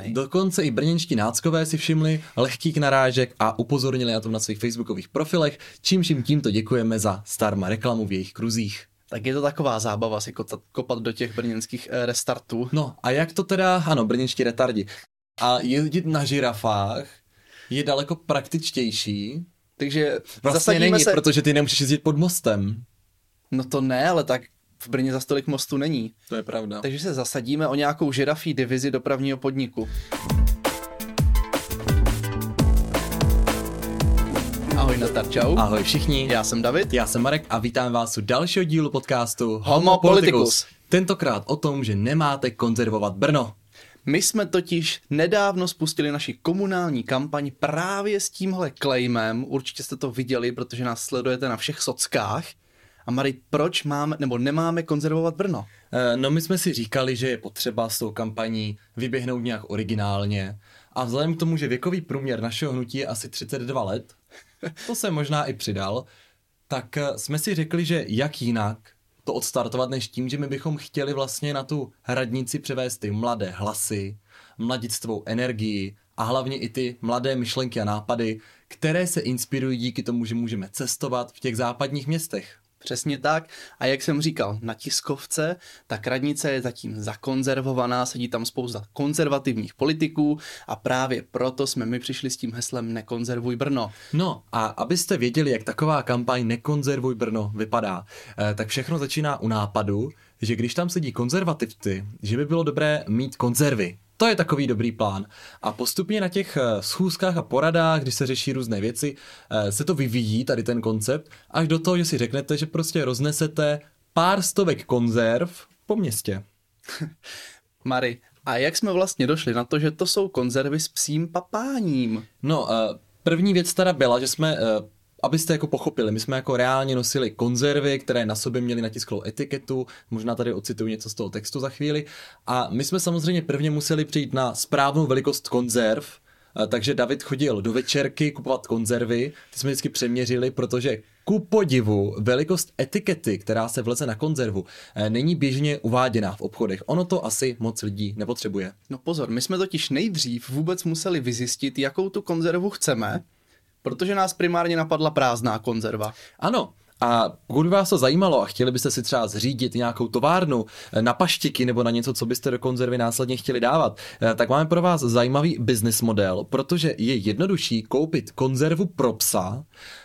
strany. Dokonce i brněnští náckové si všimli lehkých narážek a upozornili na to na svých facebookových profilech, čímž jim tímto děkujeme za starma reklamu v jejich kruzích. Tak je to taková zábava si kopat, kopat do těch brněnských eh, restartů. No a jak to teda, ano, brněnští retardi. A jezdit na žirafách je daleko praktičtější. Takže Vlastně není, se... protože ty nemůžeš jezdit pod mostem. No to ne, ale tak v Brně za stolik mostu není. To je pravda. Takže se zasadíme o nějakou žirafí divizi dopravního podniku. Ahoj Natar, čau. Ahoj všichni. Já jsem David. Já jsem Marek a vítám vás u dalšího dílu podcastu Homo Politicus. Tentokrát o tom, že nemáte konzervovat Brno. My jsme totiž nedávno spustili naši komunální kampaň právě s tímhle claimem. Určitě jste to viděli, protože nás sledujete na všech sockách. A Mari, proč máme nebo nemáme konzervovat Brno? Eh, No my jsme si říkali, že je potřeba s tou kampaní vyběhnout nějak originálně. A vzhledem k tomu, že věkový průměr našeho hnutí je asi 32 let, to se možná i přidal, tak eh, jsme si řekli, že jak jinak to odstartovat, než tím, že my bychom chtěli vlastně na tu hradnici převést ty mladé hlasy, mladictvou energii a hlavně i ty mladé myšlenky a nápady, které se inspirují díky tomu, že můžeme cestovat v těch západních městech. Přesně tak. A jak jsem říkal, na tiskovce ta radnice je zatím zakonzervovaná, sedí tam spousta konzervativních politiků a právě proto jsme my přišli s tím heslem Nekonzervuj Brno. No a abyste věděli, jak taková kampaň Nekonzervuj Brno vypadá, eh, tak všechno začíná u nápadu, že když tam sedí konzervativci, že by bylo dobré mít konzervy. To je takový dobrý plán. A postupně na těch eh, schůzkách a poradách, když se řeší různé věci, eh, se to vyvíjí, tady ten koncept, až do toho, že si řeknete, že prostě roznesete pár stovek konzerv po městě. Mary, a jak jsme vlastně došli na to, že to jsou konzervy s psím papáním? No, eh, první věc teda byla, že jsme, abyste jako pochopili, my jsme jako reálně nosili konzervy, které na sobě měly natisklou etiketu, možná tady ocituju něco z toho textu za chvíli, a my jsme samozřejmě prvně museli přijít na správnou velikost konzerv, eh, takže David chodil do večerky kupovat konzervy, ty jsme vždycky přeměřili, protože ku podivu velikost etikety, která se vleze na konzervu, eh, není běžně uváděná v obchodech. Ono to asi moc lidí nepotřebuje. No pozor, my jsme totiž nejdřív vůbec museli vyzjistit, jakou tu konzervu chceme, protože nás primárně napadla prázdná konzerva. Ano, a pokud by vás to zajímalo a chtěli byste si třeba zřídit nějakou továrnu eh, na paštiky nebo na něco, co byste do konzervy následně chtěli dávat, eh, tak máme pro vás zajímavý business model, protože je jednodušší koupit konzervu pro psa,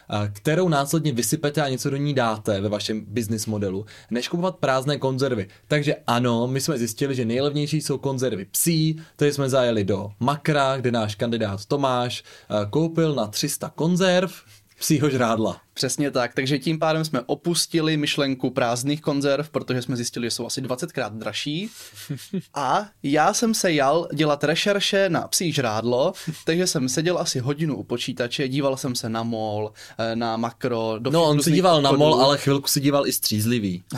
eh, kterou následně vysypete a něco do ní dáte ve vašem business modelu, než kupovat prázdné konzervy. Takže ano, my jsme zjistili, že nejlevnější jsou konzervy psí, takže jsme zajeli do Makra, kde náš kandidát Tomáš koupil na 300 konzerv psího žrádla. Přesně tak, takže tím pádem jsme opustili myšlenku prázdných konzerv, protože jsme zjistili, že jsou asi 20krát dražší. A já jsem se jal dělat rešerše na psí žrádlo, takže jsem seděl asi hodinu u počítače, díval jsem se na MOL, eh, na makro. Do No, on se díval na mol, ale chvilku se díval i střízlivý.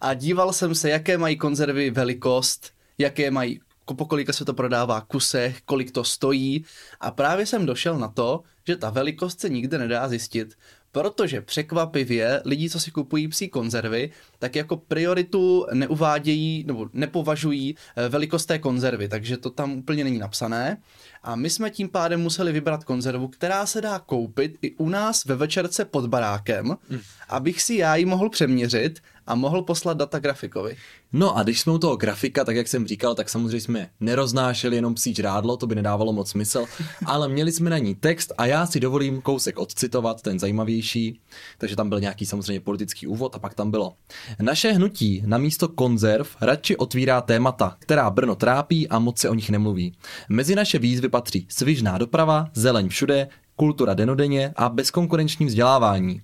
A díval jsem se, jaké mají konzervy velikost, jaké mají, po kolika se to prodává kusech, kolik to stojí. A právě jsem došel na to, že ta velikost se nikde nedá zjistit, protože překvapivě lidi, co si kupují psí konzervy, tak jako prioritu neuvádějí nebo nepovažují eh, velikost té konzervy, takže to tam úplně není napsané. A my jsme tím pádem museli vybrat konzervu, která se dá koupit i u nás ve večerce pod barákem, abych si já ji mohl přeměřit a mohl poslat data grafikovi. No a když jsme u toho grafika, tak jak jsem říkal, tak samozřejmě jsme neroznášeli jenom psí žrádlo, to by nedávalo moc smysl, ale měli jsme na ní text a já si dovolím kousek odcitovat, ten zajímavější, takže tam byl nějaký samozřejmě politický úvod a pak tam bylo. Naše hnutí na místo konzerv radši otvírá témata, která Brno trápí a moc se o nich nemluví. Mezi naše výzvy patří svižná doprava, zeleň všude, kultura denodenně a bezkonkurenční vzdělávání.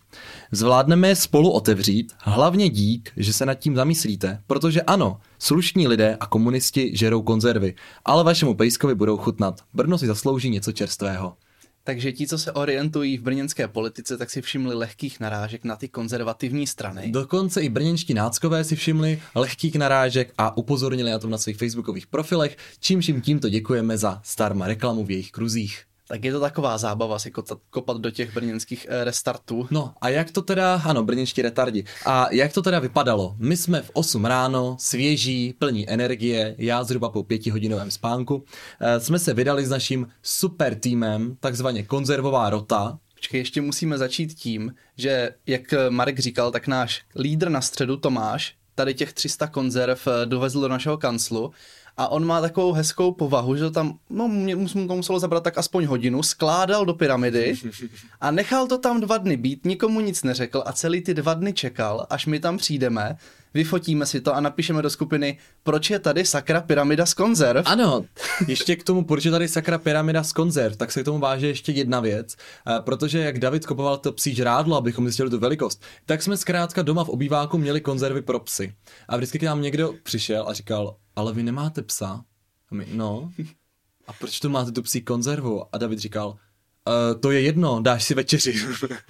Zvládneme je spolu otevřít, hlavně dík, že se nad tím zamyslíte, protože ano, slušní lidé a komunisti žerou konzervy, ale vašemu pejskovi budou chutnat. Brno si zaslouží něco čerstvého. Takže ti, co se orientují v brněnské politice, tak si všimli lehkých narážek na ty konzervativní strany. Dokonce i brněnští náckové si všimli lehkých narážek a upozornili na tom na svých facebookových profilech, čímž jim tímto děkujeme za starma reklamu v jejich kruzích. Tak je to taková zábava si kopat, kopat do těch brněnských eh, restartů. No a jak to teda, ano, brněnští retardi, a jak to teda vypadalo? My jsme v 8 ráno, svěží, plní energie, já zhruba po pětihodinovém spánku, eh, jsme se vydali s naším super týmem, takzvaně konzervová rota, Počkej, ještě musíme začít tím, že jak Marek říkal, tak náš lídr na středu Tomáš tady těch 300 konzerv eh, dovezl do našeho kanclu a on má takovou hezkou povahu, že tam, no mě mu to muselo zabrat tak aspoň hodinu, skládal do pyramidy a nechal to tam dva dny být, nikomu nic neřekl a celý ty dva dny čekal, až my tam přijdeme, vyfotíme si to a napíšeme do skupiny, proč je tady sakra pyramida z konzerv. Ano, ještě k tomu, proč je tady sakra pyramida z konzerv, tak se k tomu váže ještě jedna věc, protože jak David kopoval to psí žrádlo, abychom zjistili tu velikost, tak jsme zkrátka doma v obýváku měli konzervy pro psy. A vždycky k nám někdo přišel a říkal, ale vy nemáte psa? A my, no. A proč tu máte tu psí konzervu? A David říkal, Uh, to je jedno, dáš si večeři.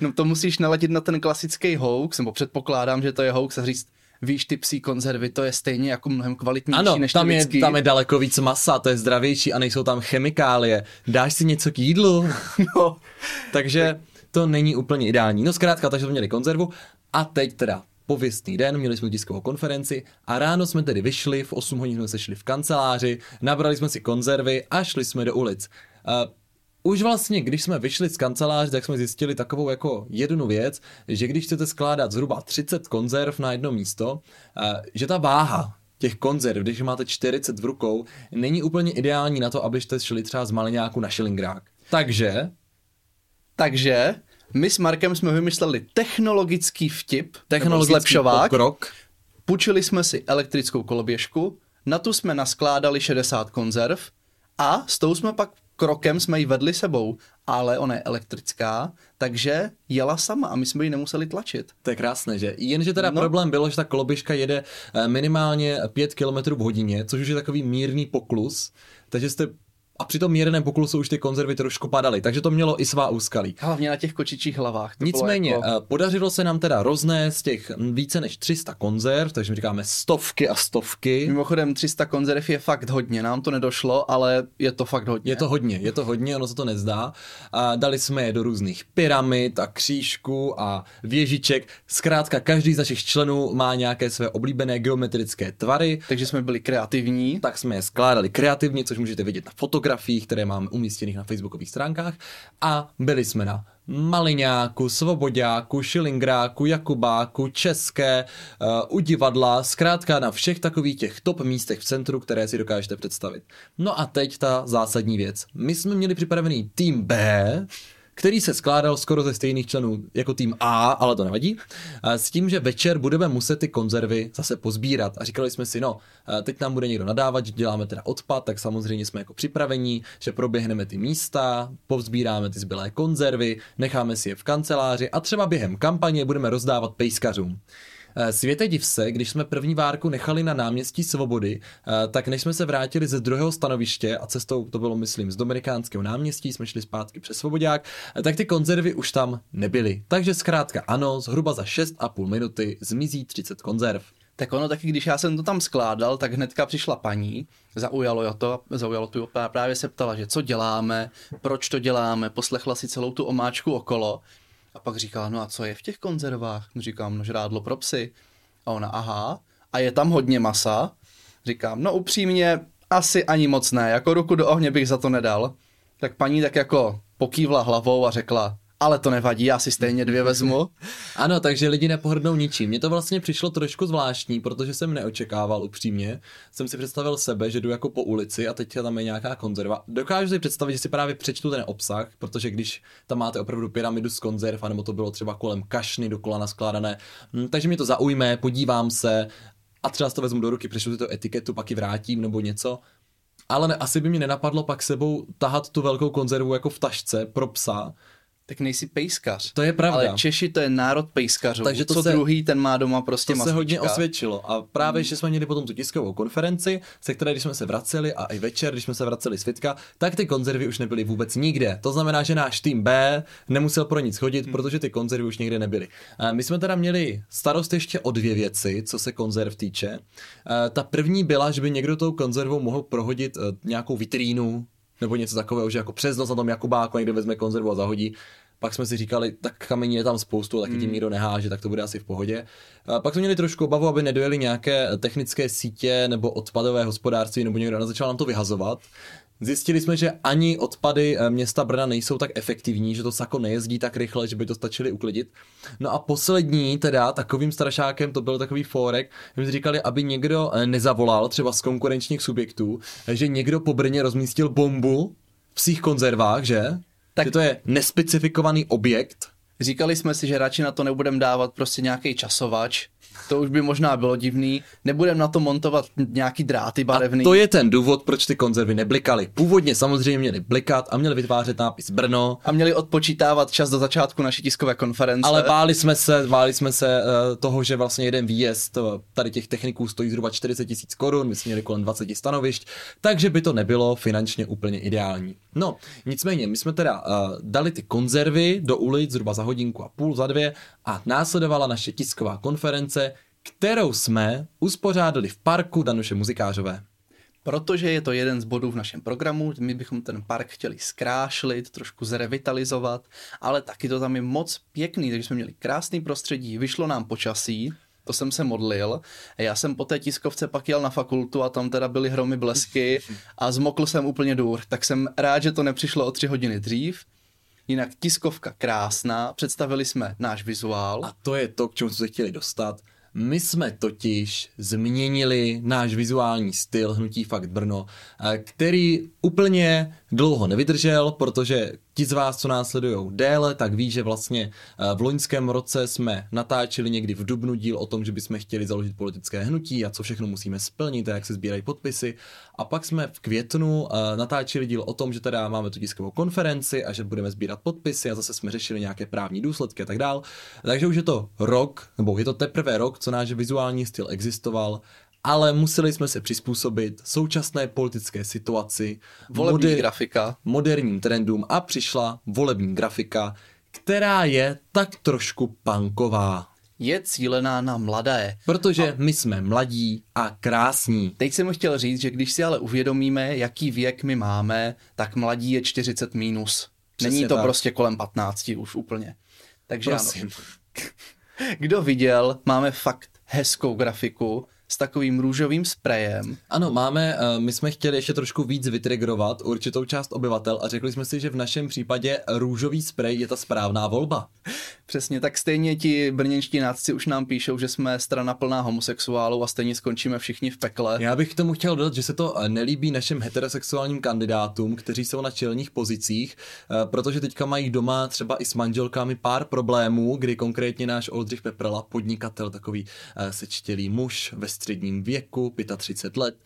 no to musíš naladit na ten klasický hoax, nebo předpokládám, že to je hoax a říct, víš, ty psí konzervy, to je stejně jako mnohem kvalitnější ano, než tam je, tam je daleko víc masa, to je zdravější a nejsou tam chemikálie. Dáš si něco k jídlu? no. takže to není úplně ideální. No zkrátka, takže jsme měli konzervu a teď teda pověstný den, měli jsme tiskovou konferenci a ráno jsme tedy vyšli, v 8 hodin jsme se šli v kanceláři, nabrali jsme si konzervy a šli jsme do ulic. Uh, už vlastně, když jsme vyšli z kanceláře, tak jsme zjistili takovou jako jednu věc, že když chcete skládat zhruba 30 konzerv na jedno místo, že ta váha těch konzerv, když máte 40 v rukou, není úplně ideální na to, abyste šli třeba z maliňáku na šilingrák. Takže... Takže my s Markem jsme vymysleli technologický vtip, technologický zlepšovák. pokrok. Půjčili jsme si elektrickou koloběžku, na tu jsme naskládali 60 konzerv a s tou jsme pak krokem jsme ji vedli sebou, ale ona je elektrická, takže jela sama a my jsme ji nemuseli tlačit. To je krásné, že? Jenže teda no. problém bylo, že ta koloběžka jede minimálně 5 km v hodině, což už je takový mírný poklus, takže jste a při tom míreném poklusu už ty konzervy trošku padaly, takže to mělo i svá úskalí. Hlavně na těch kočičích hlavách. To Nicméně, jako... podařilo se nám teda roznést těch více než 300 konzerv, takže my říkáme stovky a stovky. Mimochodem 300 konzerv je fakt hodně, nám to nedošlo, ale je to fakt hodně. Je to hodně, je to hodně, ono se to nezdá. A dali jsme je do různých pyramid a křížků a věžiček. Zkrátka, každý z našich členů má nějaké své oblíbené geometrické tvary. Takže jsme byli kreativní. Tak jsme je skládali kreativně, což můžete vidět na fotografiích fotografiích, které máme umístěných na facebookových stránkách a byli jsme na Maliňáku, Svobodáku, Šilingráku, Jakubáku, České, uh, u divadla, zkrátka na všech takových těch top místech v centru, které si dokážete představit. No a teď ta zásadní věc. My jsme měli připravený tým B, který se skládal skoro ze stejných členů jako tým A, ale to nevadí, s tím, že večer budeme muset ty konzervy zase pozbírat. A říkali jsme si, no, teď nám bude někdo nadávat, že děláme teda odpad, tak samozřejmě jsme jako připravení, že proběhneme ty místa, povzbíráme ty zbylé konzervy, necháme si je v kanceláři a třeba během kampaně budeme rozdávat pejskařům. Eh, světe div se, když jsme první várku nechali na náměstí Svobody, eh, tak než jsme se vrátili ze druhého stanoviště a cestou to bylo, myslím, z Dominikánského náměstí, jsme šli zpátky přes Svobodák, eh, tak ty konzervy už tam nebyly. Takže zkrátka ano, zhruba za 6,5 minuty zmizí 30 konzerv. Tak ono taky, když já jsem to tam skládal, tak hnedka přišla paní, zaujalo to, zaujalo to právě se ptala, že co děláme, proč to děláme, poslechla si celou tu omáčku okolo a pak říká, no a co je v těch konzervách? No říkám, no žrádlo pro psy. A ona, aha, a je tam hodně masa? Říkám, no upřímně, asi ani moc ne, jako ruku do ohně bych za to nedal. Tak paní tak jako pokývla hlavou a řekla, ale to nevadí, já si stejně dvě vezmu. ano, takže lidi nepohrdnou ničím. Mně to vlastně přišlo trošku zvláštní, protože jsem neočekával upřímně. Jsem si představil sebe, že jdu jako po ulici a teď tam je nějaká konzerva. Dokážu si představit, že si právě přečtu ten obsah, protože když tam máte opravdu pyramidu z konzerv, anebo to bylo třeba kolem kašny dokola naskládané, hm, takže mi to zaujme, podívám se a třeba si to vezmu do ruky, přečtu si to etiketu, pak ji vrátím nebo něco. Ale ne, asi by mi nenapadlo pak sebou tahat tu velkou konzervu jako v tašce pro psa, tak nejsi pejskař. To je pravda. Ale Češi to je národ pejskařů. Takže to Co se, druhý, ten má doma prostě To mastička. se hodně osvědčilo. A právě, hmm. že jsme měli potom tu tiskovou konferenci, se které, když jsme se vraceli a i večer, když jsme se vraceli z fitka, tak ty konzervy už nebyly vůbec nikde. To znamená, že náš tým B nemusel pro nic chodit, hmm. protože ty konzervy už nikde nebyly. A my jsme teda měli starost ještě o dvě věci, co se konzerv týče. A ta první byla, že by někdo tou konzervou mohl prohodit e, nějakou vitrínu nebo něco takového, že jako přes noc na tom Jakubáku někde vezme konzervu a zahodí. Pak jsme si říkali, tak kamení je tam spoustu, taky tím nikdo neháže, tak to bude asi v pohodě. A pak jsme měli trošku obavu, aby nedojeli nějaké technické sítě nebo odpadové hospodářství, nebo někdo začal nám to vyhazovat. Zjistili jsme, že ani odpady eh, města Brna nejsou tak efektivní, že to sako nejezdí tak rychle, že by to stačili uklidit. No a poslední teda takovým strašákem to byl takový fórek, že říkali, aby někdo eh, nezavolal třeba z konkurenčních subjektů, že někdo po Brně rozmístil bombu v svých konzervách, že? Tak... Že to je nespecifikovaný objekt. Říkali jsme si, že radši na to nebudeme dávat prostě nějaký časovač, to už by možná bylo divný. Nebudem na to montovat nějaký dráty barevný. A to je ten důvod, proč ty konzervy neblikaly. Původně samozřejmě měly blikat a měli vytvářet nápis Brno. A měli odpočítávat čas do začátku naší tiskové konference. Ale báli jsme se, báli jsme se uh, toho, že vlastně jeden výjezd uh, tady těch techniků stojí zhruba 40 tisíc korun, my jsme měli kolem 20 stanovišť, takže by to nebylo finančně úplně ideální. No, nicméně, my jsme teda uh, dali ty konzervy do ulic zhruba za hodinku a půl, za dvě a následovala naše tisková konference, kterou jsme uspořádali v parku Danuše Muzikářové. Protože je to jeden z bodů v našem programu, my bychom ten park chtěli zkrášlit, trošku zrevitalizovat, ale taky to tam je moc pěkný, takže jsme měli krásný prostředí, vyšlo nám počasí, to jsem se modlil. Já jsem po té tiskovce pak jel na fakultu a tam teda byly hromy blesky a zmokl jsem úplně důr, tak jsem rád, že to nepřišlo o tři hodiny dřív. Jinak tiskovka krásná, představili jsme náš vizuál. A to je to, k čemu jsme se chtěli dostat. My jsme totiž změnili náš vizuální styl Hnutí Fakt Brno, eh, který úplně dlouho nevydržel, protože ti z vás, co nás sledují déle, tak ví, že vlastně eh, v loňském roce jsme natáčeli někdy v Dubnu díl o tom, že bychom chtěli založit politické hnutí a co všechno musíme splnit a jak se sbírají podpisy. A pak jsme v květnu eh, natáčeli díl o tom, že teda máme tu tiskovou konferenci a že budeme sbírat podpisy a zase jsme řešili nějaké právní důsledky a tak dál. Takže už je to rok, nebo je to teprve rok, co náš vizuální styl existoval ale museli jsme se přizpůsobit současné politické situaci, volební moder- grafika, moderním trendům a přišla volební grafika, která je tak trošku punková. Je cílená na mladé. Protože a... my jsme mladí a krásní. Teď jsem chtěl říct, že když si ale uvědomíme, jaký věk my máme, tak mladí je 40 minus. Přesně Není to tak. prostě kolem 15 už úplně. Takže Prosím. ano. Kdo viděl, máme fakt hezkou grafiku s takovým růžovým sprejem. Ano, máme, eh, my jsme chtěli ještě trošku víc vytrigrovat určitou část obyvatel a řekli jsme si, že v našem případě růžový sprej je ta správná volba. Přesně, tak stejně ti brněnští nácci už nám píšou, že jsme strana plná homosexuálů a stejně skončíme všichni v pekle. Já bych k tomu chtěl dodat, že se to eh, nelíbí našim heterosexuálním kandidátům, kteří jsou na čelních pozicích, eh, protože teďka mají doma třeba i s manželkami pár problémů, kdy konkrétně náš Oldřich Peprela, podnikatel, takový sečtělý muž ve středním věku, 35 let,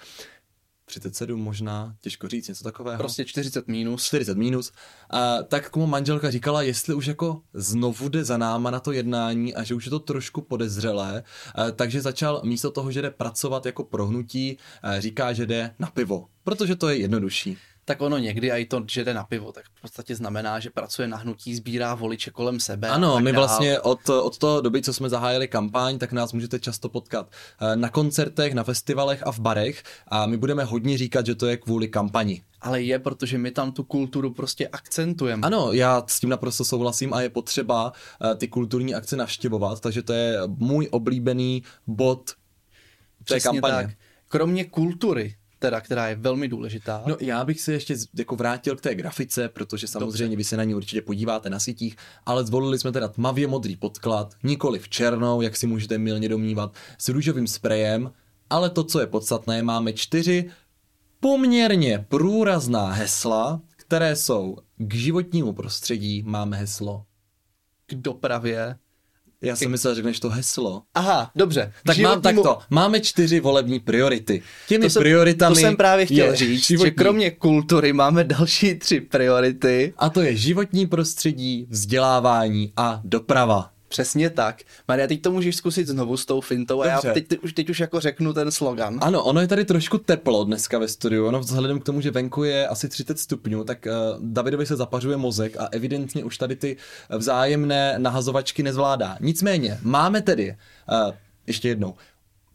37 možná, těžko říct, něco takového. Prostě 40 minus. 40 minus. A tak komu manželka říkala, jestli už jako znovu jde za náma na to jednání a že už je to trošku podezřelé, a, takže začal místo toho, že jde pracovat jako prohnutí, a, říká, že jde na pivo, protože to je jednodušší tak ono někdy i to, že jde na pivo, tak v podstatě znamená, že pracuje na hnutí, sbírá voliče kolem sebe. Ano, my dál. vlastně od, od toho doby, co jsme zahájili kampaň, tak nás můžete často potkat eh, na koncertech, na festivalech a v barech a my budeme hodně říkat, že to je kvůli kampani. Ale je, protože my tam tu kulturu prostě akcentujeme. Ano, já s tím naprosto souhlasím a je potřeba uh, ty kulturní akce navštěvovat, takže to je můj oblíbený bod té kampaně. Tak. Kromě kultury, teda, která je velmi důležitá. No já bych se ještě jako vrátil k té grafice, protože samozřejmě Dobře. vy se na ní určitě podíváte na sítích, ale zvolili jsme teda tmavě modrý podklad, nikoli v černou, jak si můžete milně domnívat, s růžovým sprejem, ale to, co je podstatné, máme čtyři poměrně průrazná hesla, které jsou k životnímu prostředí, máme heslo k dopravě, já jsem myslel, že řekneš to heslo. Aha, dobře. Tak životnímu... mám takto. Máme čtyři volební priority. Těmi to jsem, prioritami To jsem právě chtěl říct, životní... že kromě kultury máme další tři priority. A to je životní prostředí, vzdělávání a doprava. Přesně tak. Maria, teď to můžeš zkusit znovu s tou fintou Dobře. a já teď, teď, už, teď už jako řeknu ten slogan. Ano, ono je tady trošku teplo dneska ve studiu, ono vzhledem k tomu, že venku je asi 30 stupňů, tak uh, Davidovi se zapařuje mozek a evidentně už tady ty vzájemné nahazovačky nezvládá. Nicméně, máme tedy, uh, ještě jednou,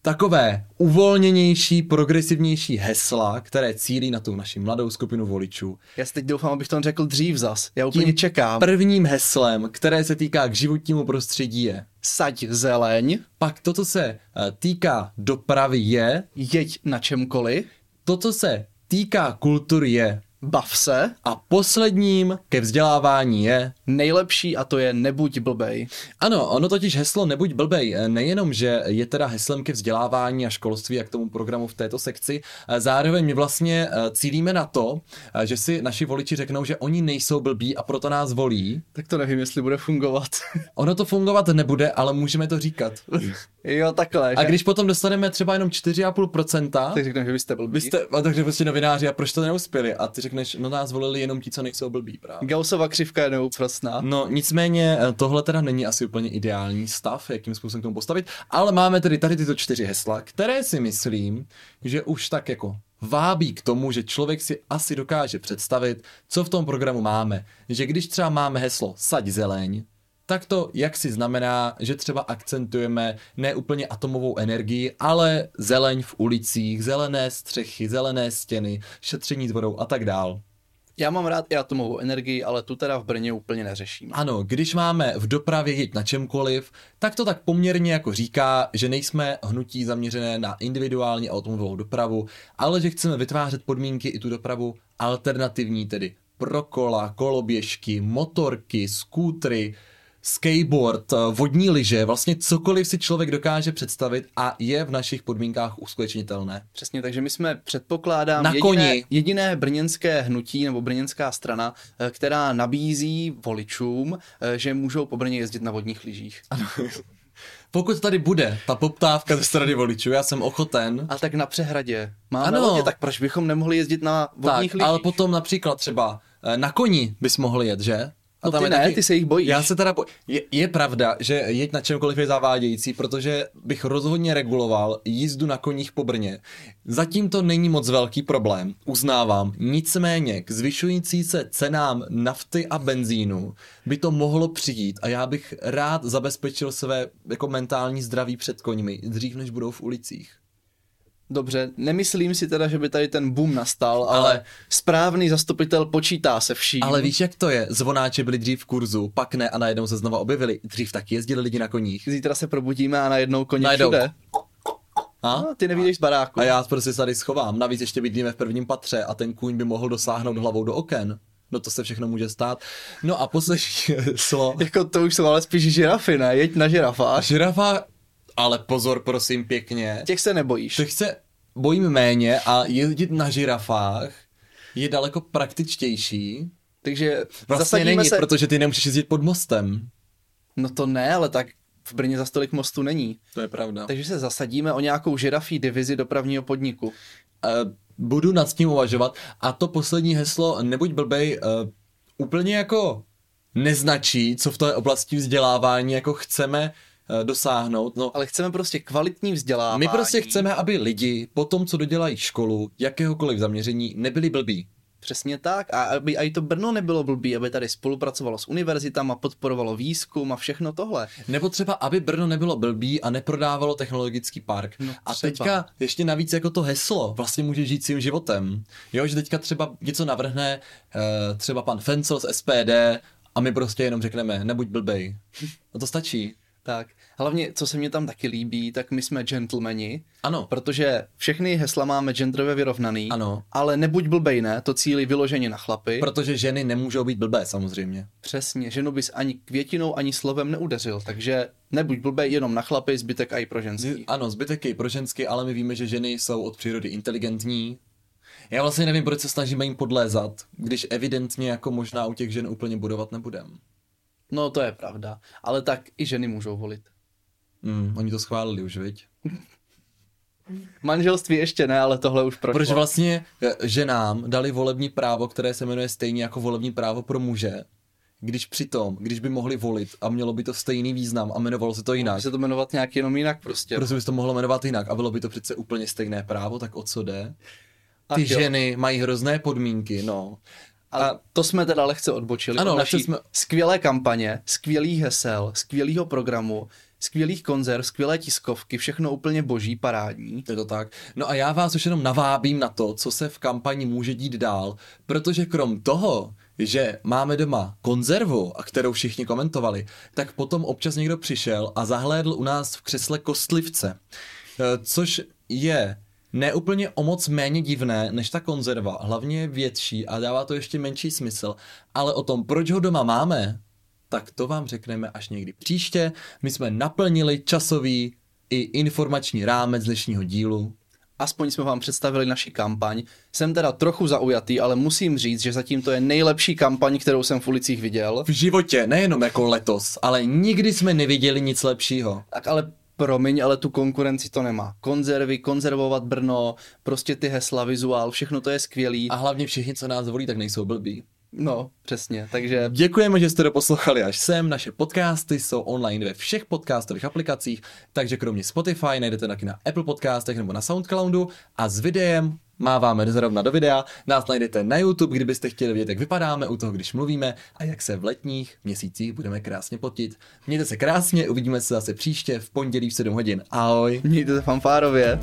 takové uvolněnější, progresivnější hesla, které cílí na tu naši mladou skupinu voličů. Já si teď doufám, abych to řekl dřív zas. Já úplně Tím čekám. Prvním heslem, které se týká k životnímu prostředí je. Saď zeleň, Pak to, co se eh, týká dopravy je, jeď na čemkoliv, to, co se týká kultury je. Bav se, A posledním ke vzdělávání je, nejlepší a to je nebuď blbej. Ano, ono totiž heslo Nebuď blbej, eh, nejenom, že je teda heslem ke vzdělávání a školství a k tomu programu v této sekci, eh, zároveň my vlastně eh, cílíme na to, že si naši voliči řeknou, že oni nejsou blbí a proto nás volí. Tak to nevím, jestli bude fungovat. Ono to fungovat nebude, ale můžeme to říkat. jo, takhle. A že? když potom dostaneme třeba jenom 4,5%, Tak řekneme, že vy jste blbý. vy jste, a takže prostě novináři, a proč to neuspěli? A ty řekneš, no nás volili jenom ti, co nejsou blbí právě. Gaussova křivka je neúprostná. No nicméně eh, tohle teda není asi úplně ideální stav, jakým způsobem k tomu postavit, ale máme tedy tady tyto čtyři hesla, které si myslím, že už tak jako vábí k tomu, že člověk si asi dokáže představit, co v tom programu máme. Že když třeba máme heslo saď zeleň, tak to jak si znamená, že třeba akcentujeme ne úplně atomovou energii, ale zeleň v ulicích, zelené střechy, zelené stěny, šetření s vodou a tak dál. Já mám rád i atomovou energii, ale tu teda v Brně úplně neřeším. Ano, když máme v dopravě jít na čemkoliv, tak to tak poměrně jako říká, že nejsme hnutí zaměřené na individuální automobilovou dopravu, ale že chceme vytvářet podmínky i tu dopravu alternativní, tedy pro kola, koloběžky, motorky, skútry, skateboard, eh, vodní lyže, vlastně cokoliv si člověk dokáže představit a je v našich podmínkách uskutečnitelné. Přesně, takže my jsme, předpokládám, Na jediné, koni. jediné brněnské hnutí nebo brněnská strana, eh, která nabízí voličům, eh, že můžou po Brně jezdit na vodních lyžích. Pokud tady bude ta poptávka ze strany voličů, já jsem ochoten. A tak na přehradě máme Ano. ano. lodě, tak proč bychom nemohli jezdit na Tak, vodních lyžích? ale potom například třeba na koni bys mohl jet, že? No ty ne, ty se jich bojíš. Já se teda boj... je, je pravda, že jeď na čemkoliv je zavádějící, protože bych rozhodně reguloval jízdu na koních po Brně. Zatím to není moc velký problém, uznávám. Nicméně k zvyšující se cenám nafty a benzínu by to mohlo přijít a já bych rád zabezpečil své jako mentální zdraví před koňmi, dřív než budou v ulicích. Dobře, nemyslím si teda, že by tady ten boom nastal, ale, Ale- správný zastupitel počítá se vším. Ale víš, jak to je? Zvonáče byli dřív v kurzu, pak ne a najednou se znova objevili. Dřív tak jezdili lidi na koních. Zítra se probudíme a najednou koně Najdou. všude. A? No, ty nevídeš z baráku. A já prostě se tady schovám. Navíc ještě bydlíme v prvním patře a ten kůň by mohl dosáhnout hlavou do oken. No to se všechno může stát. No a poslední slo. Jako to už jsou ale spíš žirafy, ne? Jeď na žirafách. Žirafa, ale pozor prosím pěkně. Těch se nebojíš. Těch se bojím méně a jezdit na žirafách je daleko praktičtější. Takže Vlastně zasadíme není, se... protože ty nemůžeš jezdit pod mostem. No to ne, ale tak v Brně za stolik mostu není. To je pravda. Takže se zasadíme o nějakou žirafí divizi dopravního podniku. Eh, budu nad tím uvažovat. A to poslední heslo, nebuď blbej, uh, úplně jako neznačí, co v té oblasti vzdělávání jako chceme uh, dosáhnout. No, Ale chceme prostě kvalitní vzdělávání. my prostě chceme, aby lidi po tom, co dodělají školu, jakéhokoliv zaměření, nebyli blbí. Přesně tak. A aby i to Brno nebylo blbý, aby tady spolupracovalo s univerzitama, podporovalo výzkum a všechno tohle. Nebo třeba, aby Brno nebylo blbý a neprodávalo technologický park. No a třeba. teďka ještě navíc jako to heslo vlastně může žít svým životem. Jo, že teďka třeba něco navrhne uh, třeba pan Fencel z SPD a my prostě jenom řekneme, nebuď blbej. A to stačí. Tak, hlavně, co se mně tam taky líbí, tak my jsme gentlemani, Ano. protože všechny hesla máme genderově vyrovnaný, Ano. ale nebuď blbej, ne, to cílí vyloženě na chlapy. Protože ženy nemůžou být blbé samozřejmě. Přesně, ženu bys ani květinou, ani slovem neudeřil, takže nebuď blbej jenom na chlapy, zbytek i pro ženský. Ano, zbytek i pro žensky, ale my víme, že ženy jsou od přírody inteligentní. Já vlastně nevím, proč se snažíme jim podlézat, když evidentně jako možná u těch žen úplně budovat nebudem. No to je pravda, ale tak i ženy můžou volit. Hmm, oni to schválili už, viď? Manželství ještě ne, ale tohle už prošlo. Proč vlastně eh, ženám dali volební právo, které se jmenuje stejně jako volební právo pro muže, když přitom, když by mohli volit a mělo by to stejný význam a jmenovalo se to jinak, Může se to jmenovat nějak jenom jinak prostě. prostě by se to mohlo jmenovat jinak a bylo by to přece úplně stejné právo, tak o co jde? Ach Ty jo. ženy mají hrozné podmínky, no. Ale to jsme teda lehce odbočili Ano, od naší jsme- skvělé kampaně, skvělých hesel, skvělého programu, skvělých konzerv, skvělé tiskovky, všechno úplně boží, parádní. Je to tak. No a já vás už jenom navábím na to, co se v kampani může dít dál, protože krom toho, že máme doma konzervu, a kterou všichni komentovali, tak potom občas někdo přišel a zahlédl u nás v křesle kostlivce, Eh, což je neúplně o moc méně divné než ta konzerva, hlavně je větší a dává to ještě menší smysl, ale o tom, proč ho doma máme, tak to vám řekneme až někdy příště. My jsme naplnili časový i informační rámec dnešního dílu. Aspoň jsme vám představili naši kampaň. Jsem teda trochu zaujatý, ale musím říct, že zatím to je nejlepší kampaň, kterou jsem v ulicích viděl. V životě, nejenom jako letos, ale nikdy jsme neviděli nic lepšího. Tak ale promiň, ale tu konkurenci to nemá. Konzervy, konzervovat Brno, prostě ty hesla, vizuál, všechno to je skvělý. A hlavně všichni, co nás volí, tak nejsou blbí. No, přesně, takže Děkujeme, že jste doposlouchali až sem. Naše podcasty jsou online ve všech podcastových aplikacích, takže kromě Spotify najdete taky na Apple podcastech nebo na Soundcloudu a s videem máváme zrovna do videa. Nás najdete na YouTube, kdybyste chtěli vědět, jak vypadáme u toho, když mluvíme a jak se v letních měsících budeme krásně potit. Mějte se krásně, uvidíme se zase příště v pondělí v 7 hodin. Ahoj. mějte se fanfárově.